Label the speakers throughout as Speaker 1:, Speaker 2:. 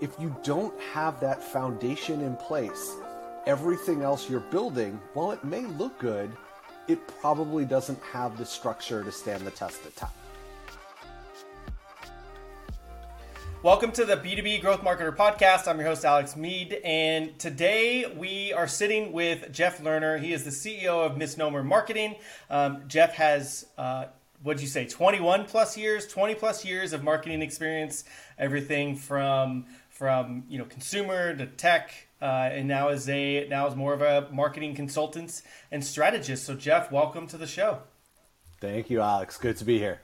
Speaker 1: if you don't have that foundation in place, everything else you're building, while it may look good, it probably doesn't have the structure to stand the test of time.
Speaker 2: Welcome to the B2B Growth Marketer Podcast. I'm your host, Alex Meade, and today we are sitting with Jeff Lerner. He is the CEO of Misnomer Marketing. Um, Jeff has, uh, what'd you say, 21 plus years, 20 plus years of marketing experience, everything from from you know consumer to tech, uh, and now is a now is more of a marketing consultant and strategist. So, Jeff, welcome to the show.
Speaker 1: Thank you, Alex. Good to be here.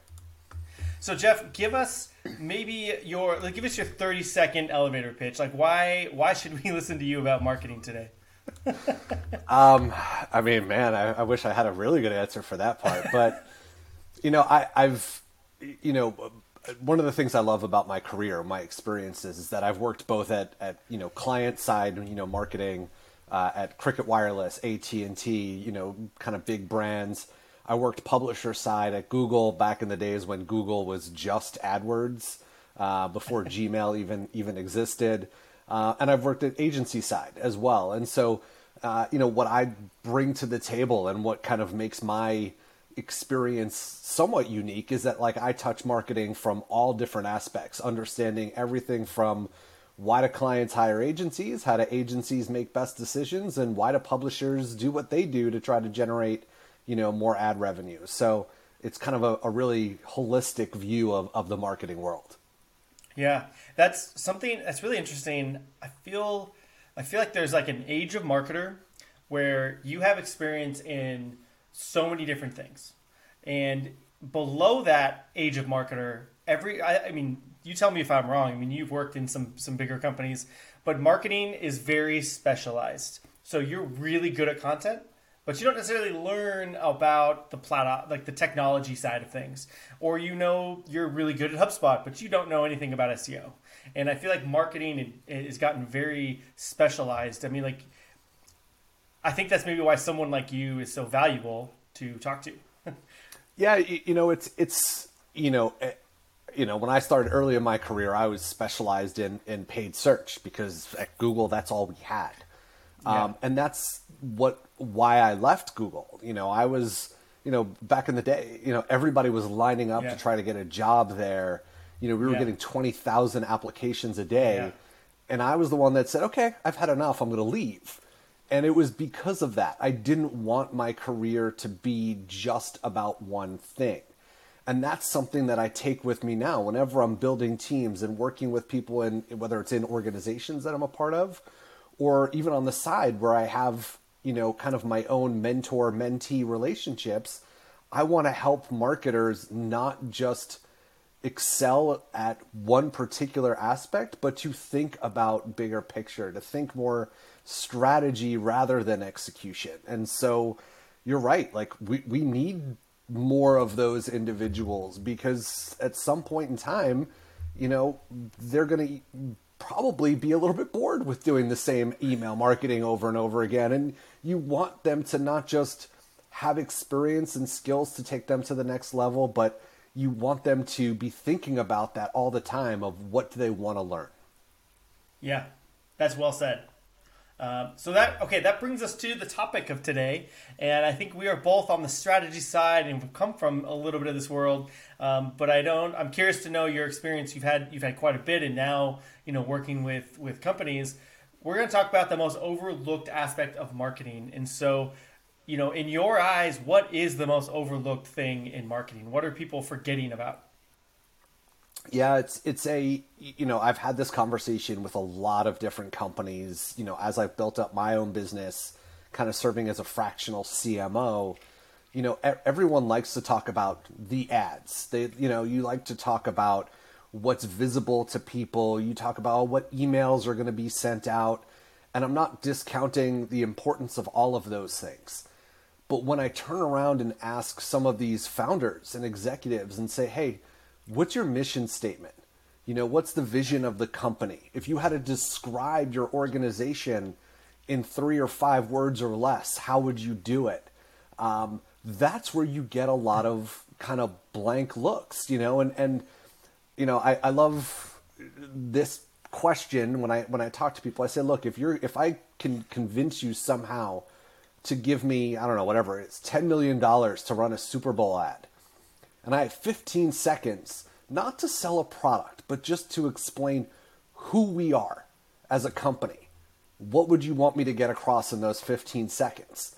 Speaker 2: So Jeff, give us maybe your like, give us your thirty second elevator pitch. Like why why should we listen to you about marketing today?
Speaker 1: um, I mean, man, I, I, wish I had a really good answer for that part, but you know, I, I've you know one of the things I love about my career, my experiences, is that I've worked both at, at you know client side, you know marketing, uh, at Cricket Wireless, AT and T, you know kind of big brands, I worked publisher side at Google back in the days when Google was just AdWords, uh, before Gmail even even existed, uh, and I've worked at agency side as well. And so, uh, you know, what I bring to the table and what kind of makes my experience somewhat unique is that like I touch marketing from all different aspects, understanding everything from why do clients hire agencies, how do agencies make best decisions, and why do publishers do what they do to try to generate you know more ad revenue. So it's kind of a, a really holistic view of, of the marketing world.
Speaker 2: Yeah, that's something that's really interesting. I feel I feel like there's like an age of marketer where you have experience in so many different things. And below that age of marketer, every I, I, mean, you tell me if I'm wrong. I mean, you've worked in some some bigger companies, but marketing is very specialized. So you're really good at content, but you don't necessarily learn about the plot, like the technology side of things, or you know you're really good at HubSpot, but you don't know anything about SEO. And I feel like marketing has gotten very specialized. I mean, like, I think that's maybe why someone like you is so valuable to talk to.
Speaker 1: yeah, you know, it's it's you know. Eh, you know, when I started early in my career, I was specialized in, in paid search because at Google, that's all we had. Yeah. Um, and that's what why I left Google. You know, I was you know back in the day, you know, everybody was lining up yeah. to try to get a job there. You know, we were yeah. getting twenty thousand applications a day, and I was the one that said, "Okay, I've had enough. I'm going to leave." And it was because of that. I didn't want my career to be just about one thing. And that's something that I take with me now whenever I'm building teams and working with people in whether it's in organizations that I'm a part of or even on the side where I have, you know, kind of my own mentor mentee relationships, I want to help marketers not just excel at one particular aspect, but to think about bigger picture, to think more strategy rather than execution. And so you're right, like we, we need more of those individuals because at some point in time, you know, they're going to probably be a little bit bored with doing the same email marketing over and over again. And you want them to not just have experience and skills to take them to the next level, but you want them to be thinking about that all the time of what do they want to learn.
Speaker 2: Yeah, that's well said. Um, so that okay, that brings us to the topic of today, and I think we are both on the strategy side and we've come from a little bit of this world. Um, but I don't. I'm curious to know your experience. You've had you've had quite a bit, and now you know working with with companies. We're going to talk about the most overlooked aspect of marketing, and so you know, in your eyes, what is the most overlooked thing in marketing? What are people forgetting about?
Speaker 1: yeah, it's it's a you know I've had this conversation with a lot of different companies. You know, as I've built up my own business, kind of serving as a fractional CMO. You know, everyone likes to talk about the ads. They, you know, you like to talk about what's visible to people. You talk about what emails are going to be sent out, and I'm not discounting the importance of all of those things. But when I turn around and ask some of these founders and executives and say, "Hey," what's your mission statement? You know, what's the vision of the company? If you had to describe your organization in three or five words or less, how would you do it? Um, that's where you get a lot of kind of blank looks, you know, and, and you know, I, I love this question when I when I talk to people, I say, look, if you're if I can convince you somehow to give me I don't know whatever it's ten million dollars to run a Super Bowl ad, and I have 15 seconds not to sell a product, but just to explain who we are as a company. What would you want me to get across in those 15 seconds?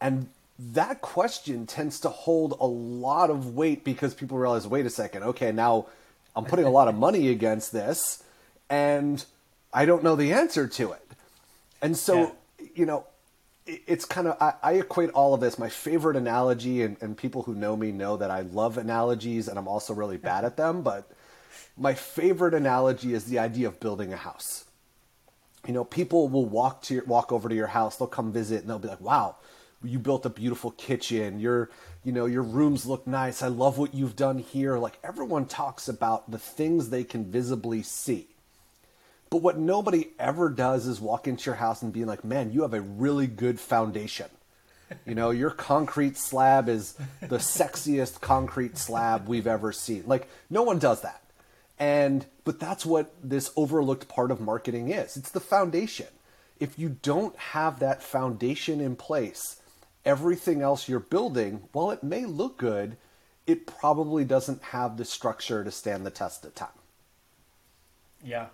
Speaker 1: And that question tends to hold a lot of weight because people realize, wait a second, okay, now I'm putting a lot of money against this and I don't know the answer to it. And so, yeah. you know, it's kind of, I, I, equate all of this. My favorite analogy, and, and people who know me know that I love analogies and I'm also really bad at them, but my favorite analogy is the idea of building a house. You know, people will walk to your, walk over to your house, they'll come visit and they'll be like, wow, you built a beautiful kitchen. Your, you know, your rooms look nice. I love what you've done here. Like everyone talks about the things they can visibly see. But what nobody ever does is walk into your house and be like, man, you have a really good foundation. You know, your concrete slab is the sexiest concrete slab we've ever seen. Like, no one does that. And, but that's what this overlooked part of marketing is it's the foundation. If you don't have that foundation in place, everything else you're building, while it may look good, it probably doesn't have the structure to stand the test of time.
Speaker 2: Yeah.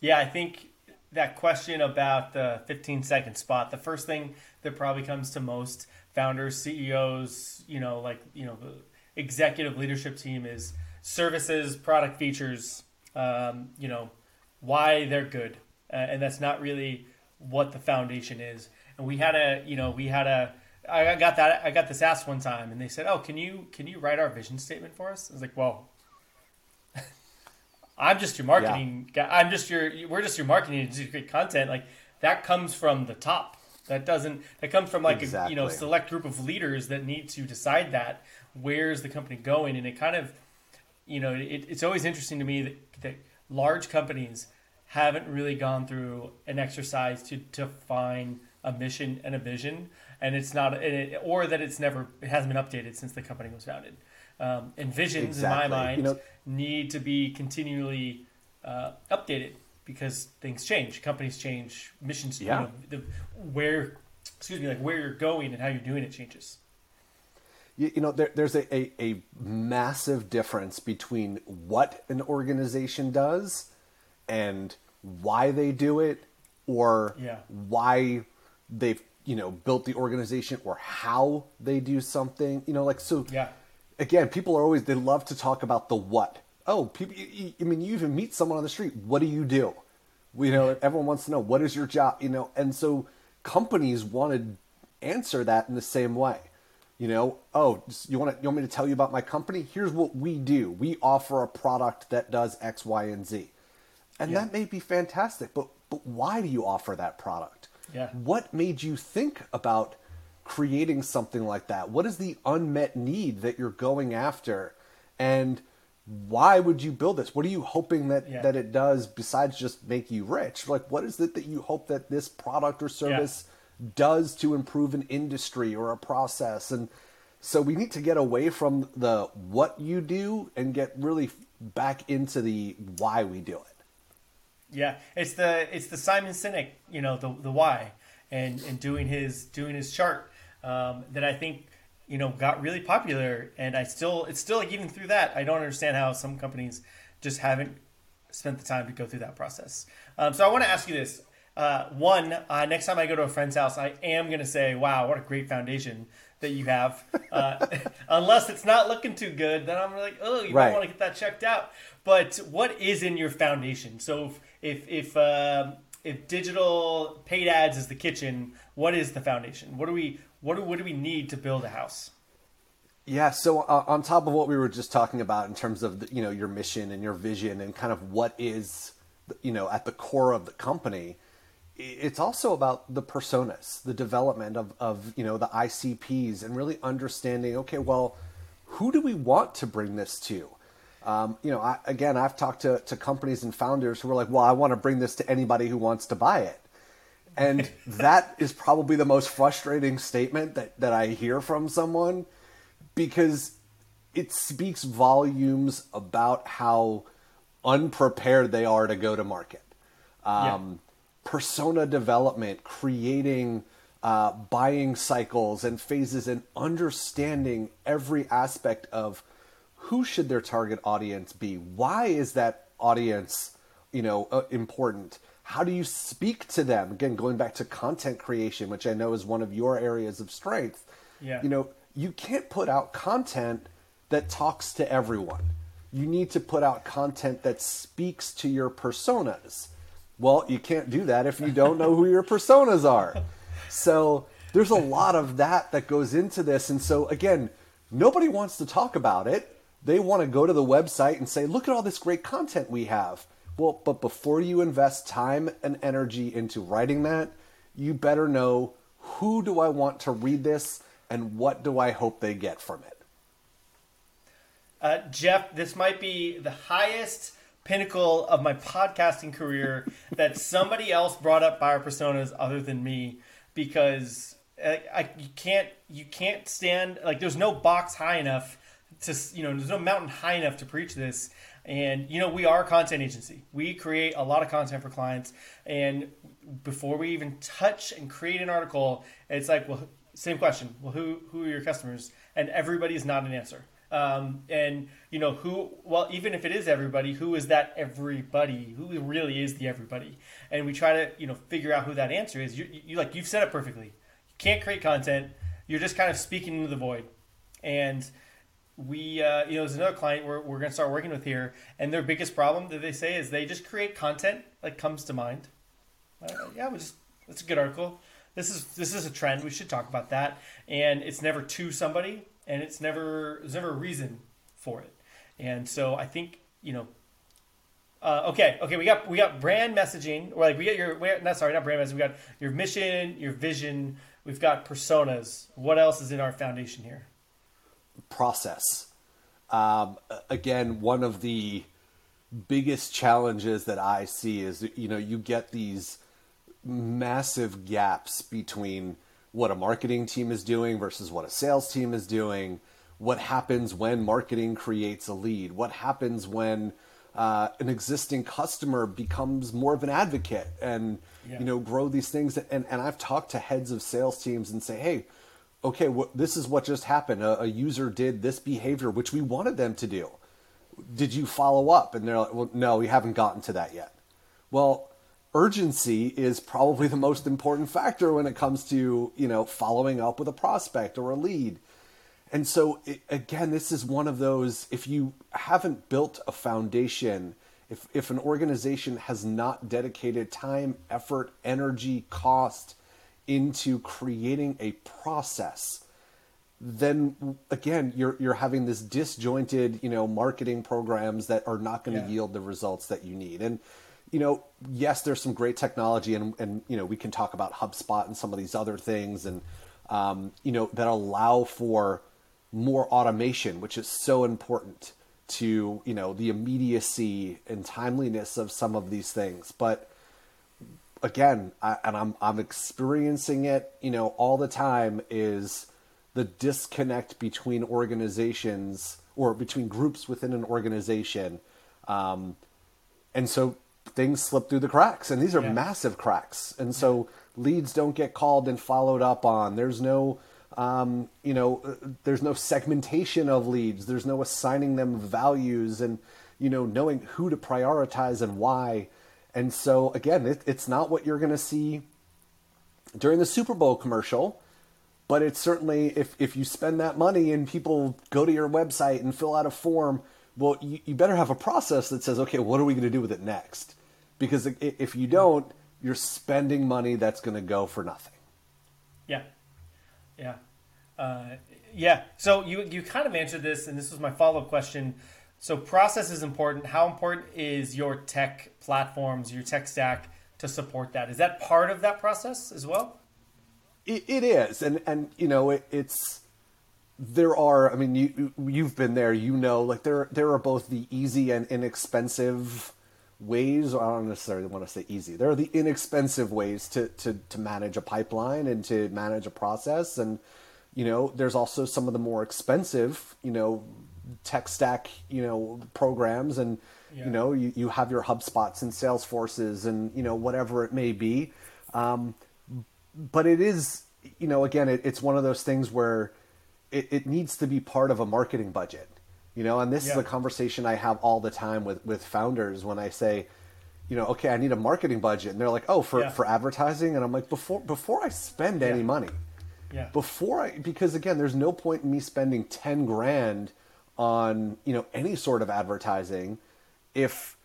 Speaker 2: Yeah, I think that question about the 15 second spot, the first thing that probably comes to most founders, CEOs, you know, like, you know, the executive leadership team is services, product features, um, you know, why they're good. Uh, and that's not really what the foundation is. And we had a, you know, we had a, I got that, I got this asked one time and they said, oh, can you, can you write our vision statement for us? I was like, well, I'm just your marketing yeah. guy. I'm just your. We're just your marketing agency to create content. Like that comes from the top. That doesn't. That comes from like exactly. a you know select group of leaders that need to decide that where's the company going, and it kind of, you know, it, it's always interesting to me that, that large companies haven't really gone through an exercise to define a mission and a vision, and it's not, it, or that it's never, it hasn't been updated since the company was founded um, and visions exactly. in my mind you know, need to be continually uh, updated because things change, companies change, missions, yeah. you know, the, where, excuse me, like where you're going and how you're doing it changes.
Speaker 1: You, you know, there, there's a, a, a massive difference between what an organization does and why they do it or yeah. why they've you know built the organization or how they do something you know like so
Speaker 2: yeah
Speaker 1: again, people are always they love to talk about the what. Oh, people. I mean, you even meet someone on the street. What do you do? You know, everyone wants to know what is your job. You know, and so companies want to answer that in the same way. You know, oh, you want to, you want me to tell you about my company? Here's what we do. We offer a product that does X, Y, and Z, and yeah. that may be fantastic. But but why do you offer that product?
Speaker 2: Yeah.
Speaker 1: What made you think about creating something like that? What is the unmet need that you're going after? And why would you build this? What are you hoping that, yeah. that it does besides just make you rich? Like, what is it that you hope that this product or service yeah. does to improve an industry or a process? And so we need to get away from the what you do and get really back into the why we do it.
Speaker 2: Yeah, it's the it's the Simon Sinek, you know, the the why, and and doing his doing his chart um, that I think you know got really popular, and I still it's still like even through that I don't understand how some companies just haven't spent the time to go through that process. Um, so I want to ask you this. Uh, one, uh, next time I go to a friend's house, I am going to say, wow, what a great foundation that you have. Uh, unless it's not looking too good, then I'm like, oh, you right. might want to get that checked out. But what is in your foundation? So if, if, if, um, if digital paid ads is the kitchen, what is the foundation? What do we, what do, what do we need to build a house?
Speaker 1: Yeah, so uh, on top of what we were just talking about in terms of the, you know your mission and your vision and kind of what is you know at the core of the company, it's also about the personas, the development of, of you know the ICPs, and really understanding. Okay, well, who do we want to bring this to? Um, you know, I, again, I've talked to, to companies and founders who are like, well, I want to bring this to anybody who wants to buy it. And that is probably the most frustrating statement that, that I hear from someone because it speaks volumes about how unprepared they are to go to market. Um, yeah. Persona development, creating uh, buying cycles and phases, and understanding every aspect of who should their target audience be. Why is that audience, you know, uh, important? How do you speak to them? Again, going back to content creation, which I know is one of your areas of strength.
Speaker 2: Yeah.
Speaker 1: You know, you can't put out content that talks to everyone. You need to put out content that speaks to your personas. Well, you can't do that if you don't know who your personas are. So there's a lot of that that goes into this. And so, again, nobody wants to talk about it. They want to go to the website and say, look at all this great content we have. Well, but before you invest time and energy into writing that, you better know who do I want to read this and what do I hope they get from it.
Speaker 2: Uh, Jeff, this might be the highest pinnacle of my podcasting career that somebody else brought up buyer personas other than me because I, I, you can't you can't stand like there's no box high enough to you know there's no mountain high enough to preach this and you know we are a content agency we create a lot of content for clients and before we even touch and create an article it's like well same question well who who are your customers and everybody is not an answer um, and you know who? Well, even if it is everybody, who is that everybody? Who really is the everybody? And we try to you know figure out who that answer is. You, you like you've said it perfectly. You can't create content. You're just kind of speaking into the void. And we, uh, you know, there's another client we're, we're going to start working with here, and their biggest problem that they say is they just create content that comes to mind. Uh, yeah, we just that's a good article. This is this is a trend. We should talk about that. And it's never to somebody and it's never there's never a reason for it. And so I think you know. Uh, okay, okay, we got we got brand messaging, or like we got your not sorry, not brand messaging. We got your mission, your vision. We've got personas. What else is in our foundation here?
Speaker 1: Process. Um, again, one of the biggest challenges that I see is you know you get these massive gaps between what a marketing team is doing versus what a sales team is doing, what happens when marketing creates a lead, what happens when uh, an existing customer becomes more of an advocate and yeah. you know grow these things and, and I've talked to heads of sales teams and say hey okay what, this is what just happened. A, a user did this behavior which we wanted them to do. Did you follow up? And they're like well no we haven't gotten to that yet. Well urgency is probably the most important factor when it comes to you know following up with a prospect or a lead. And so it, again this is one of those if you haven't built a foundation if if an organization has not dedicated time effort energy cost into creating a process then again you're you're having this disjointed you know marketing programs that are not going to yeah. yield the results that you need and you know, yes, there's some great technology, and and you know, we can talk about HubSpot and some of these other things, and um, you know, that allow for more automation, which is so important to you know the immediacy and timeliness of some of these things. But again, I, and I'm I'm experiencing it, you know, all the time is the disconnect between organizations or between groups within an organization. Um, and so things slip through the cracks, and these are yeah. massive cracks. And so leads don't get called and followed up on. There's no, um, you know, uh, there's no segmentation of leads. There's no assigning them values, and you know, knowing who to prioritize and why. And so again, it, it's not what you're going to see during the Super Bowl commercial. But it's certainly if, if you spend that money and people go to your website and fill out a form, well, you, you better have a process that says, okay, what are we going to do with it next? because if you don't, you're spending money that's going to go for nothing.
Speaker 2: Yeah, yeah, uh, yeah. So you you kind of answered this, and this was my follow up question. So process is important. How important is your tech platforms, your tech stack to support that? Is that part of that process as well?
Speaker 1: it, it is, and and you know it, it's there are. I mean, you you've been there. You know, like there there are both the easy and inexpensive ways, I don't necessarily want to say easy, there are the inexpensive ways to, to, to manage a pipeline and to manage a process. And, you know, there's also some of the more expensive, you know, tech stack, you know, programs. And, Yeah. You know, you, you have your HubSpots and Salesforces and, you know, whatever it may be. Um, but it is, you know, again, it, it's one of those things where it, it needs to be part of a marketing budget, you know, and this yeah. is a conversation I have all the time with, with founders when I say, you know, okay, I need a marketing budget. And they're like, oh, for, yeah. for advertising. And I'm like, before, before I spend any money,
Speaker 2: yeah.
Speaker 1: before I, because again, there's no point in me spending 10 grand on, you know, any sort of advertising if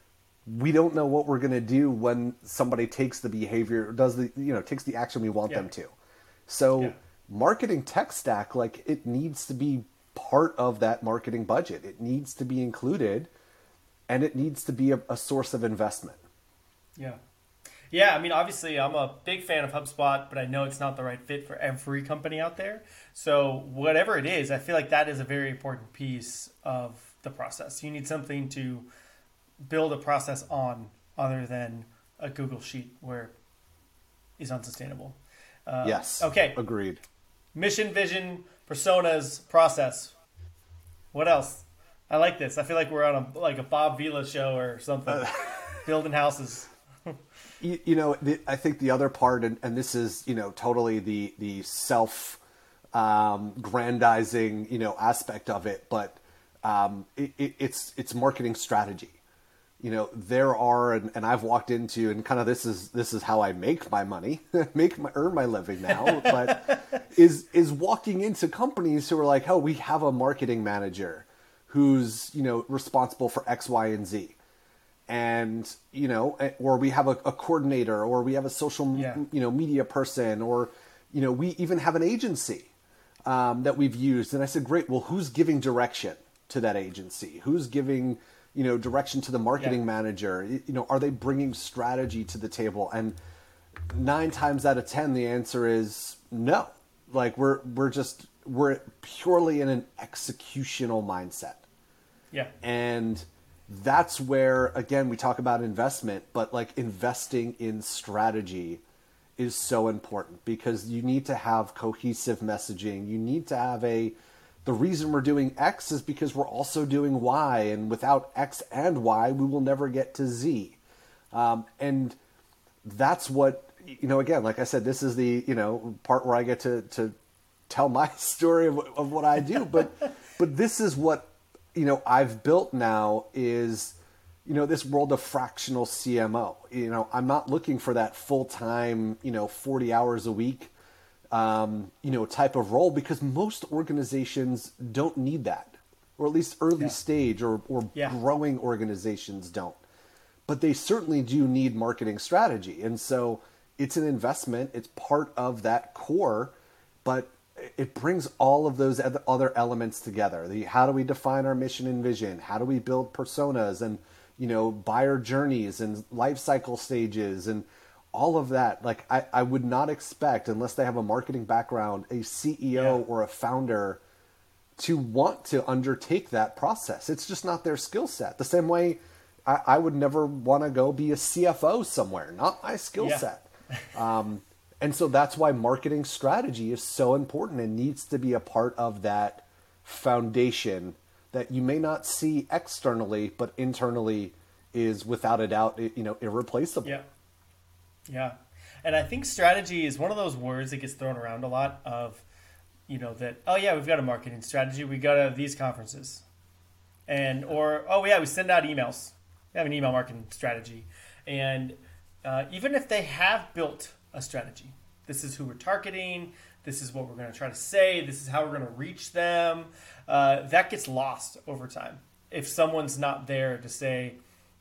Speaker 1: we don't know what we're going to do when somebody takes the behavior, does the, you know, takes the action we want them to. So marketing tech stack, like it needs to be part of that marketing budget. It needs to be included and it needs to be a, a source of investment.
Speaker 2: Yeah. Yeah, I mean, obviously, I'm a big fan of HubSpot, but I know it's not the right fit for every company out there. So, whatever it is, I feel like that is a very important piece of the process. You need something to build a process on other than a Google Sheet where is unsustainable.
Speaker 1: Uh, yes.
Speaker 2: Okay.
Speaker 1: Agreed.
Speaker 2: Mission, vision, personas, process. What else? I like this. I feel like we're on a like a Bob Vila show or something. Building houses
Speaker 1: you, you know, the, I think the other part, and, and this is you know totally the the self um, grandizing you know aspect of it, but um, it, it, it's it's marketing strategy. You know, there are, and, and I've walked into, and kind of this is this is how I make my money, make my earn my living now. but is is walking into companies who are like, oh, we have a marketing manager who's you know responsible for X, Y, and Z and you know eh, or we have a, a coordinator or we have a social yeah. you know media person or you know we even have an agency um, that we've used. And i said great. Well who's giving direction to that agency? Who's giving you know direction to the marketing yeah. manager? You know are they bringing strategy to the table? And nine times out of ten the answer is no. Like we're we're just we're purely in an executional mindset.
Speaker 2: Yeah.
Speaker 1: And that's where again we talk about investment but like investing in strategy is so important because you need to have cohesive messaging. You need to have a the reason we're doing x is because we're also doing y and without x and y we will never get to z. Um, and that's what you know again like i said this is the you know part where i get to to tell my story of, of what i do but but this is what you know I've built now is you know this world of fractional CMO. You know I'm not looking for that full time you know 40 hours a week um, you know type of role because most organizations don't need that, or at least early yeah. stage or or yeah. growing organizations don't. But they certainly do need marketing strategy, and so it's an investment. It's part of that core, but it brings all of those other elements together. The how do we define our mission and vision? How do we build personas and you know buyer journeys and life cycle stages and all of that. Like I, I would not expect unless they have a marketing background, a CEO yeah. or a founder to want to undertake that process. It's just not their skill set. The same way I, I would never want to go be a CFO somewhere, not my skill yeah. set. Um, and so that's why marketing strategy is so important and needs to be a part of that foundation that you may not see externally, but internally is without a doubt, you know, irreplaceable.
Speaker 2: Yeah. Yeah. And I think strategy is one of those words that gets thrown around a lot of, you know, that, oh yeah, we've got a marketing strategy. We go to these conferences. And, or, oh yeah, we send out emails. We have an email marketing strategy. And uh, even if they have built a strategy. This is who we're targeting. This is what we're going to try to say. This is how we're going to reach them. Uh, that gets lost over time. If someone's not there to say,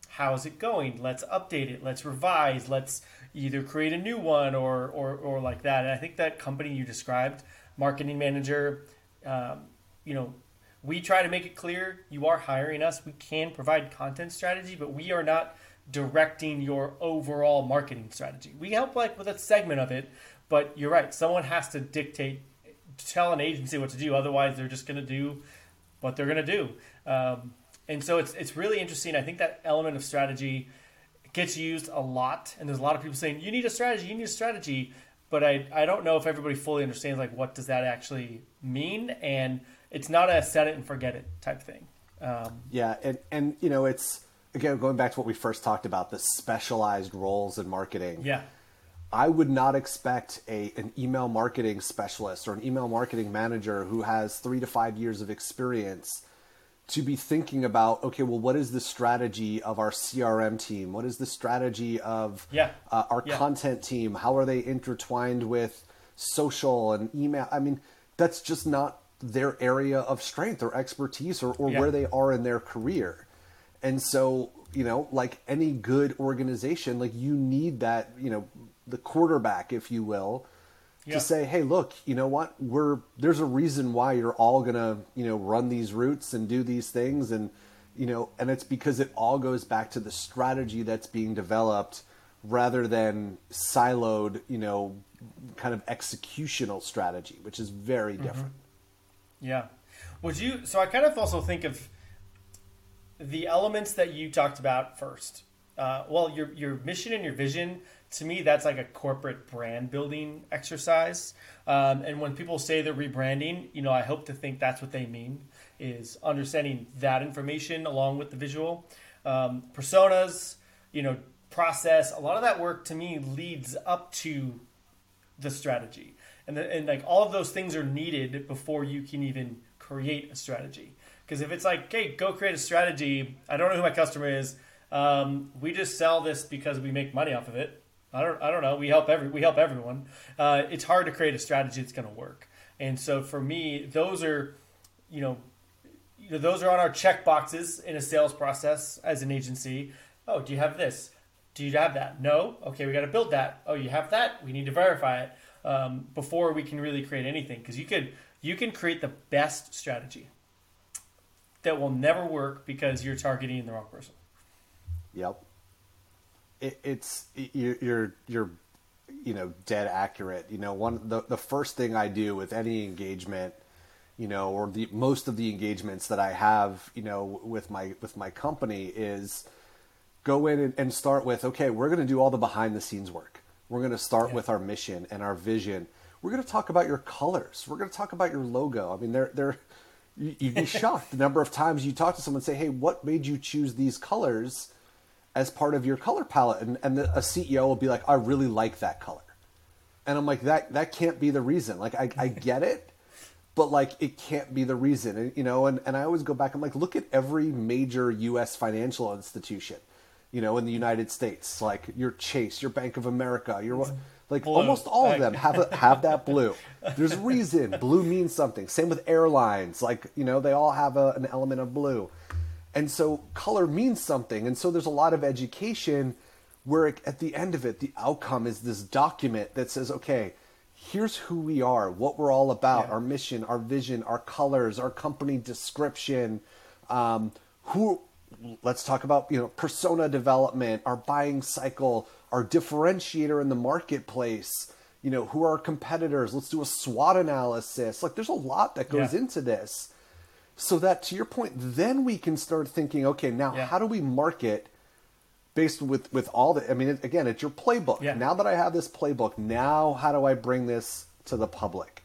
Speaker 2: how's it going? Let's update it. Let's revise. Let's either create a new one or, or, or like that. And I think that company you described, marketing manager, um, you know, we try to make it clear you are hiring us. We can provide content strategy, but we are not directing your overall marketing strategy. We help like with a segment of it, but you're right. Someone has to dictate, tell an agency what to do. Otherwise, they're just going to do what they're going to do. Um, and so it's it's really interesting. I think that element of strategy gets used a lot, and there's a lot of people saying you need a strategy, you need a strategy. But I, I don't know if everybody fully understands like what does that actually mean, and it's not a set it and forget it type thing. Um,
Speaker 1: yeah, and and you know it's again, going back to what we first talked about, the specialized roles in marketing.
Speaker 2: Yeah.
Speaker 1: I would not expect a an email marketing specialist or an email marketing manager who has three to five years of experience to be thinking about okay, well, what is the strategy of our CRM team? What is the strategy of
Speaker 2: yeah.
Speaker 1: uh, our
Speaker 2: yeah.
Speaker 1: content team? How are they intertwined with social and email? I mean, that's just not their area of strength or expertise or, or
Speaker 2: Yeah.
Speaker 1: where they are in their career. And so, you know, like any good organization, like you need that, you know, the quarterback, if you will,
Speaker 2: Yeah.
Speaker 1: to say, hey, look, you know what? We're there's a reason why you're all gonna, you know, run these routes and do these things and you know, and it's because it all goes back to the strategy that's being developed rather than siloed, you know, kind of executional strategy, which is very mm-hmm. different.
Speaker 2: Yeah. Would you? So I kind of also think of the elements that you talked about first. Uh, well, your your mission and your vision. To me, that's like a corporate brand building exercise. Um, and when people say they're rebranding, you know, I hope to think that's what they mean is understanding that information along with the visual um, personas. You know, process. A lot of that work to me leads up to the strategy and, the, and like all of those things are needed before you can even create a strategy because if it's like hey go create a strategy i don't know who my customer is um, we just sell this because we make money off of it i don't, I don't know we help every we help everyone uh, it's hard to create a strategy that's going to work and so for me those are you know you know, those are on our check boxes in a sales process as an agency. Oh, do you have this? Do you have that? No. Okay, we got to build that. Oh, you have that. We need to verify it um, before we can really create anything. Because you could you can create the best strategy that will never work because you're targeting the wrong person.
Speaker 1: Yep. It, it's you're, you're you're you know dead accurate. You know one the the first thing I do with any engagement, you know, or the most of the engagements that I have, you know, with my with my company is go in and, and start with okay, we're going to do all the behind the scenes work. We're going to start
Speaker 2: Yeah.
Speaker 1: with our mission and our vision. We're going to talk about your colors. We're going to talk about your logo. I mean, they're they're you- you'd be shocked the number of times you talk to someone and say, "Hey, what made you choose these colors as part of your color palette?" And and the, a CEO will be like, "I really like that color," and I'm like, "That that can't be the reason." Like, I I get it, but like it can't be the reason. And, you know, and and I always go back. I'm like, look at every major U.S. financial institution, you know, in the United States, like your Chase, your Bank of America, your. Like
Speaker 2: Blue.
Speaker 1: almost all of them have a, have that blue. There's a reason. Blue means something. Same with airlines. Like you know, they all have a, an element of blue, and so color means something. And so there's a lot of education where it, at the end of it, the outcome is this document that says, okay, here's who we are, what we're all about,
Speaker 2: Yeah.
Speaker 1: our mission, our vision, our colors, our company description, um, who. Let's talk about you know persona development, our buying cycle, our differentiator in the marketplace. You know who are our competitors. Let's do a SWOT analysis. Like there's a lot that goes
Speaker 2: Yeah.
Speaker 1: into this, so that to your point, then we can start thinking, okay, now
Speaker 2: Yeah.
Speaker 1: how do we market based with with all the? I mean, it, again, it's your playbook.
Speaker 2: Yeah.
Speaker 1: Now that I have this playbook, now how do I bring this to the public?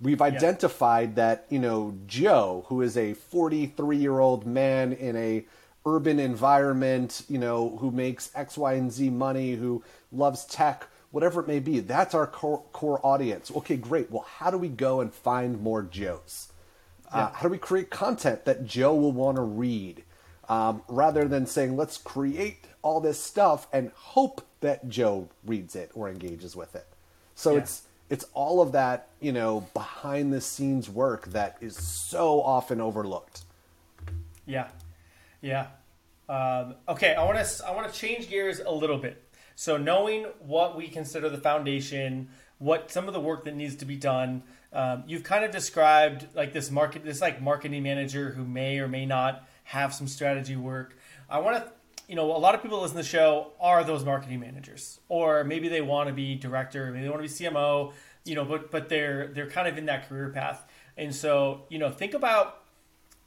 Speaker 1: We've identified that you know Joe, who is a 43 year old man in a urban environment, you know, who makes X, Y, and Z money, who loves tech, whatever it may be. That's our core, core audience. Okay, great. Well, how do we go and find more Joes? Uh, how do we create content that Joe will want to read? Um, rather than saying, let's create all this stuff and hope that Joe reads it or engages with it. So
Speaker 2: Yeah.
Speaker 1: it's it's all of that, you know, behind the scenes work that is so often overlooked.
Speaker 2: Yeah, yeah. Um, okay, I want to I want to change gears a little bit. So knowing what we consider the foundation, what some of the work that needs to be done, um, you've kind of described like this market, this like marketing manager who may or may not have some strategy work. I want to, you know, a lot of people listen to the show are those marketing managers, or maybe they want to be director, maybe they want to be CMO, you know, but but they're they're kind of in that career path, and so you know, think about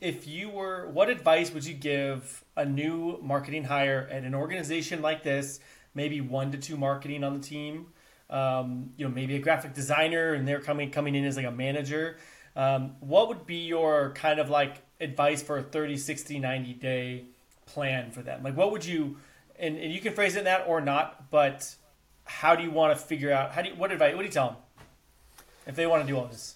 Speaker 2: if you were what advice would you give a new marketing hire at an organization like this maybe one to two marketing on the team um, you know maybe a graphic designer and they're coming coming in as like a manager um, what would be your kind of like advice for a 30 60 90 day plan for them? Like, what would you, and, and you can phrase it in that or not, but how do you want to figure out, how do you, what advice, what do you tell them if they want to do all this?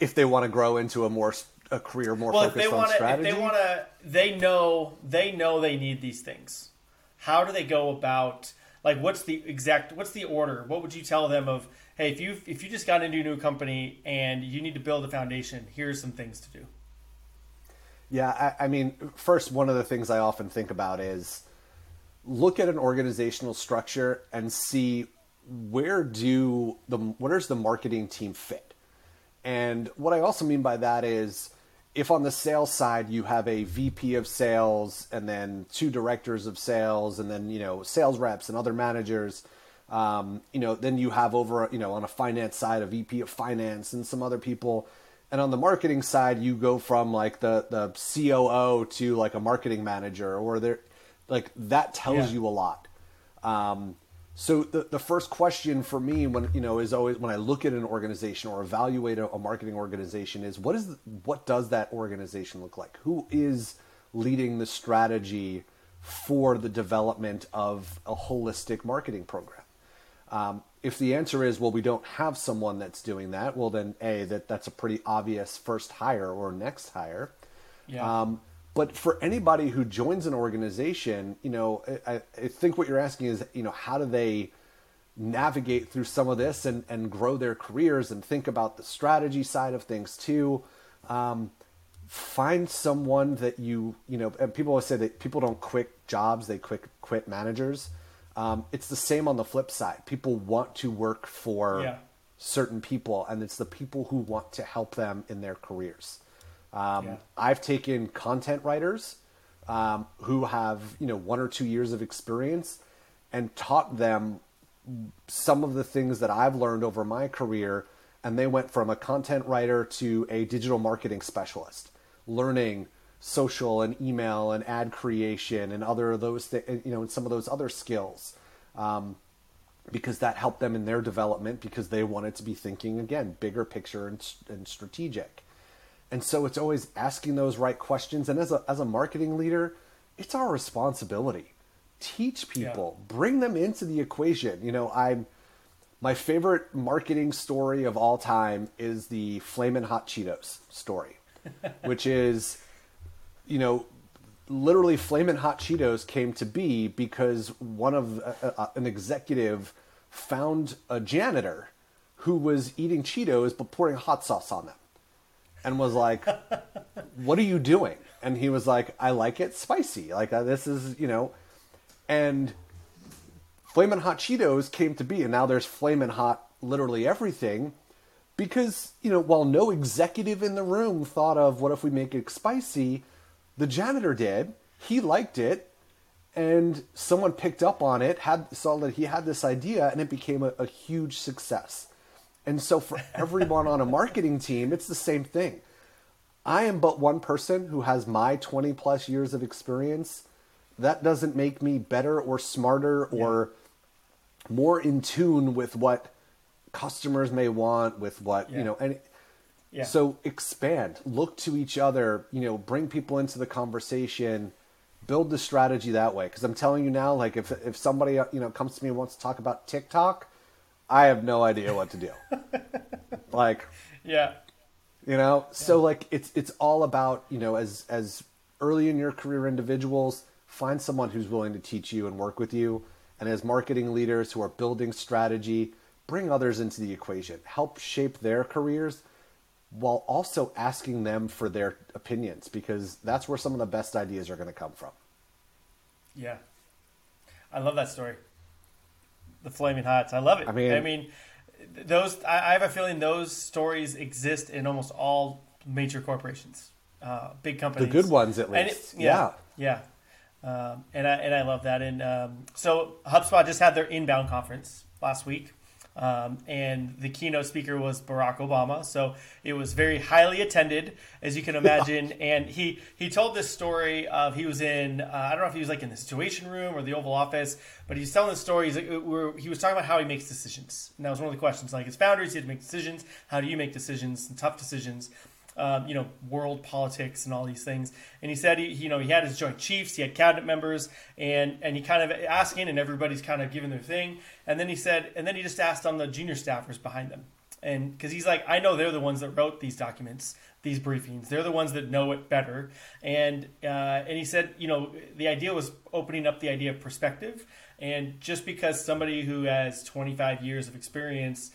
Speaker 1: If they want to grow into a more a career more
Speaker 2: well,
Speaker 1: focused
Speaker 2: they
Speaker 1: on
Speaker 2: want to, if
Speaker 1: strategy.
Speaker 2: they want to, they know, they know they need these things. How do they go about, like, what's the exact, what's the order? What would you tell them of, hey, if you if you just got into a new company and you need to build a foundation, here's some things to do.
Speaker 1: Yeah, I, I mean, first, one of the things I often think about is look at an organizational structure and see where do the where's the marketing team fit. And what I also mean by that is if on the sales side you have a VP of sales and then two directors of sales and then you know sales reps and other managers, um, you know then you have over you know on a finance side a VP of finance and some other people, and on the marketing side you go from like the the COO to like a marketing manager or there, like that tells
Speaker 2: Yeah.
Speaker 1: you a lot. Um, so the, the first question for me when you know is always when I look at an organization or evaluate a, a marketing organization is what is the, what does that organization look like? Who is leading the strategy for the development of a holistic marketing program? Um, if the answer is well we don't have someone that's doing that, well then a that that's a pretty obvious first hire or next hire.
Speaker 2: Yeah.
Speaker 1: Um, but for anybody who joins an organization, you know, I, I think what you're asking is, you know, how do they navigate through some of this and, and grow their careers and think about the strategy side of things too. Um, find someone that you, you know, and people always say that people don't quit jobs, they quit, quit managers. Um, it's the same on the flip side. People want to work for
Speaker 2: Yeah.
Speaker 1: certain people, and it's the people who want to help them in their careers. Um,
Speaker 2: Yeah.
Speaker 1: I've taken content writers um, who have you know one or two years of experience and taught them some of the things that I've learned over my career, and they went from a content writer to a digital marketing specialist, learning social and email and ad creation and other of those th- you know and some of those other skills. Um, because that helped them in their development because they wanted to be thinking again bigger picture and, and strategic and so it's always asking those right questions. And as a, as a marketing leader it's our responsibility. Teach people. Bring them into the equation. You know i'm my favorite marketing story of all time is the flamin' hot cheetos story which is you know, literally Flamin' Hot Cheetos came to be because one of uh, uh, an executive found a janitor who was eating Cheetos but pouring hot sauce on them, and was like, "What are you doing?" And he was like, "I like it spicy. Like uh, this is you know," and Flamin' Hot Cheetos came to be, and now there's Flamin' Hot literally everything because you know while no executive in the room thought of what if we make it spicy the janitor did he liked it and someone picked up on it had saw that he had this idea and it became a, a huge success and so for everyone on a marketing team it's the same thing i am but one person who has my 20 plus years of experience that doesn't make me better or smarter or more in tune with what customers may want with what
Speaker 2: Yeah.
Speaker 1: you know and
Speaker 2: Yeah.
Speaker 1: so expand look to each other you know bring people into the conversation build the strategy that way because i'm telling you now like if if somebody you know comes to me and wants to talk about tiktok i have no idea what to do like
Speaker 2: yeah.
Speaker 1: you know so like it's it's all about you know as as early in your career individuals find someone who's willing to teach you and work with you and as marketing leaders who are building strategy bring others into the equation help shape their careers while also asking them for their opinions because that's where some of the best ideas are going to come from
Speaker 2: Yeah. I love that story. The flaming hots. I love it.
Speaker 1: I mean-
Speaker 2: I mean, those. I, I have a feeling those stories exist in almost all major corporations, uh, big companies.
Speaker 1: The good ones, at
Speaker 2: And it-
Speaker 1: least.
Speaker 2: yeah. Yeah. Um, and I and I love that. And um, so HubSpot just had their inbound conference last week. Um, and the keynote speaker was Barack Obama, so it was very highly attended, as you can imagine. and he he told this story of he was in uh, I don't know if he was like in the Situation Room or the Oval Office, but he's telling the story. He's like, uh, where he was talking about how he makes decisions, and that was one of the questions. Like as founders, he had to make decisions. How do you make decisions and tough decisions? Um, you know, world politics and all these things. And he said, he, you know, he had his Joint Chiefs, he had cabinet members, and and he kind of asking, and everybody's kind of giving their thing. And then he said, and then he just asked on the junior staffers behind them, and because he's like, I know they're the ones that wrote these documents, these briefings. They're the ones that know it better. And uh, and he said, you know, the idea was opening up the idea of perspective. And just because somebody who has 25 years of experience,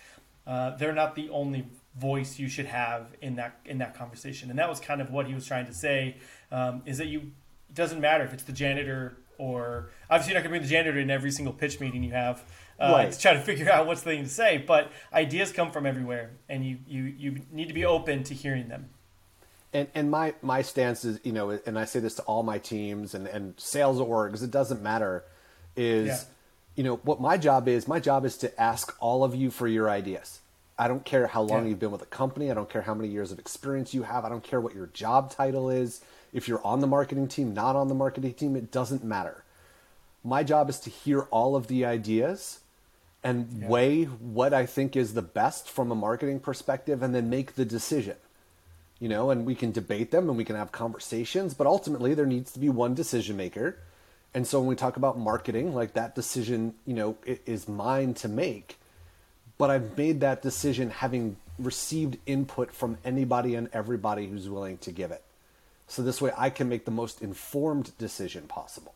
Speaker 2: uh, they're not the only voice you should have in that in that conversation. And that was kind of what he was trying to say um, is that you it doesn't matter if it's the janitor or obviously you're not going to be the janitor in every single pitch meeting you have uh, right. to try to figure out what's the thing to say. But ideas come from everywhere, and you you you need to be open to hearing them.
Speaker 1: And and my my stance is you know, and I say this to all my teams and and sales orgs. It doesn't matter. Is yeah. you know what my job is? My job is to ask all of you for your ideas I don't care how long yeah. you've been with a company. I don't care how many years of experience you have. I don't care what your job title is. If you're on the marketing team, not on the marketing team, it doesn't matter. My job is to hear all of the ideas and yeah. weigh what I think is the best from a marketing perspective and then make the decision. You know, and we can debate them and we can have conversations, but ultimately there needs to be one decision maker. And so when we talk about marketing, like that decision, you know, is mine to make but I've made that decision having received input from anybody and everybody who's willing to give it. So this way I can make the most informed decision possible.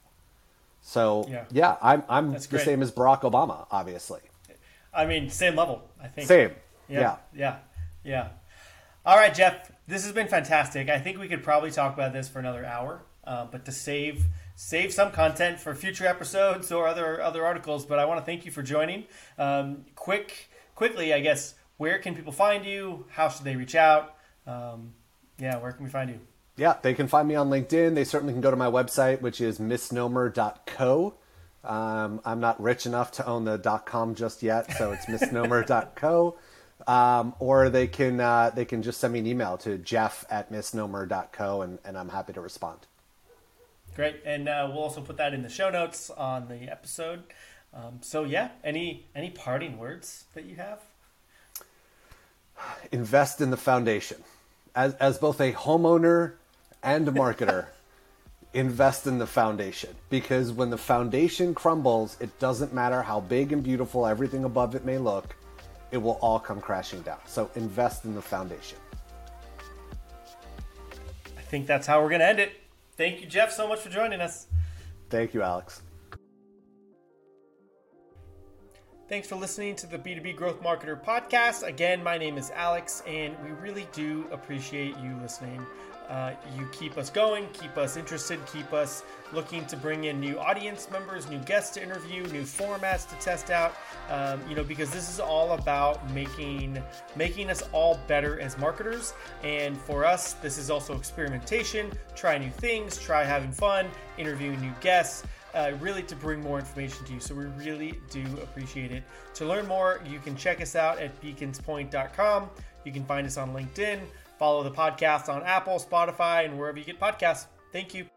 Speaker 1: So yeah, yeah I'm I'm That's the great. same as Barack Obama, obviously.
Speaker 2: I mean, same level, I think.
Speaker 1: Same.
Speaker 2: Yeah. Yeah. Yeah. yeah. All right, Jeff. This has been fantastic. I think we could probably talk about this for another hour, uh, but to save save some content for future episodes or other other articles. But I want to thank you for joining. Um, quick, quickly, I guess, where can people find you? How should they reach out? Um, yeah, where can we find you?
Speaker 1: Yeah, they can find me on LinkedIn. They certainly can go to my website, which is misnomer.co. Um, I'm not rich enough to own the .com just yet, so it's misnomer.co. Um, or they can uh, they can just send me an email to jeff at misnomer.co, and, and I'm happy to respond.
Speaker 2: Great, and uh, we'll also put that in the show notes on the episode. Um, so yeah, any any parting words that you have?
Speaker 1: Invest in the foundation. As as both a homeowner and a marketer, invest in the foundation because when the foundation crumbles, it doesn't matter how big and beautiful everything above it may look, it will all come crashing down. So invest in the foundation.
Speaker 2: I think that's how we're going to end it. Thank you, Jeff, so much for joining us.
Speaker 1: Thank you, Alex.
Speaker 2: Thanks for listening to the B2B Growth Marketer podcast. Again, my name is Alex, and we really do appreciate you listening. Uh, you keep us going, keep us interested, keep us looking to bring in new audience members, new guests to interview, new formats to test out. Um, you know, because this is all about making making us all better as marketers. And for us, this is also experimentation. Try new things, try having fun, interviewing new guests. Uh, really to bring more information to you. So we really do appreciate it. To learn more, you can check us out at beaconspoint.com. You can find us on LinkedIn. Follow the podcast on Apple, Spotify, and wherever you get podcasts. Thank you.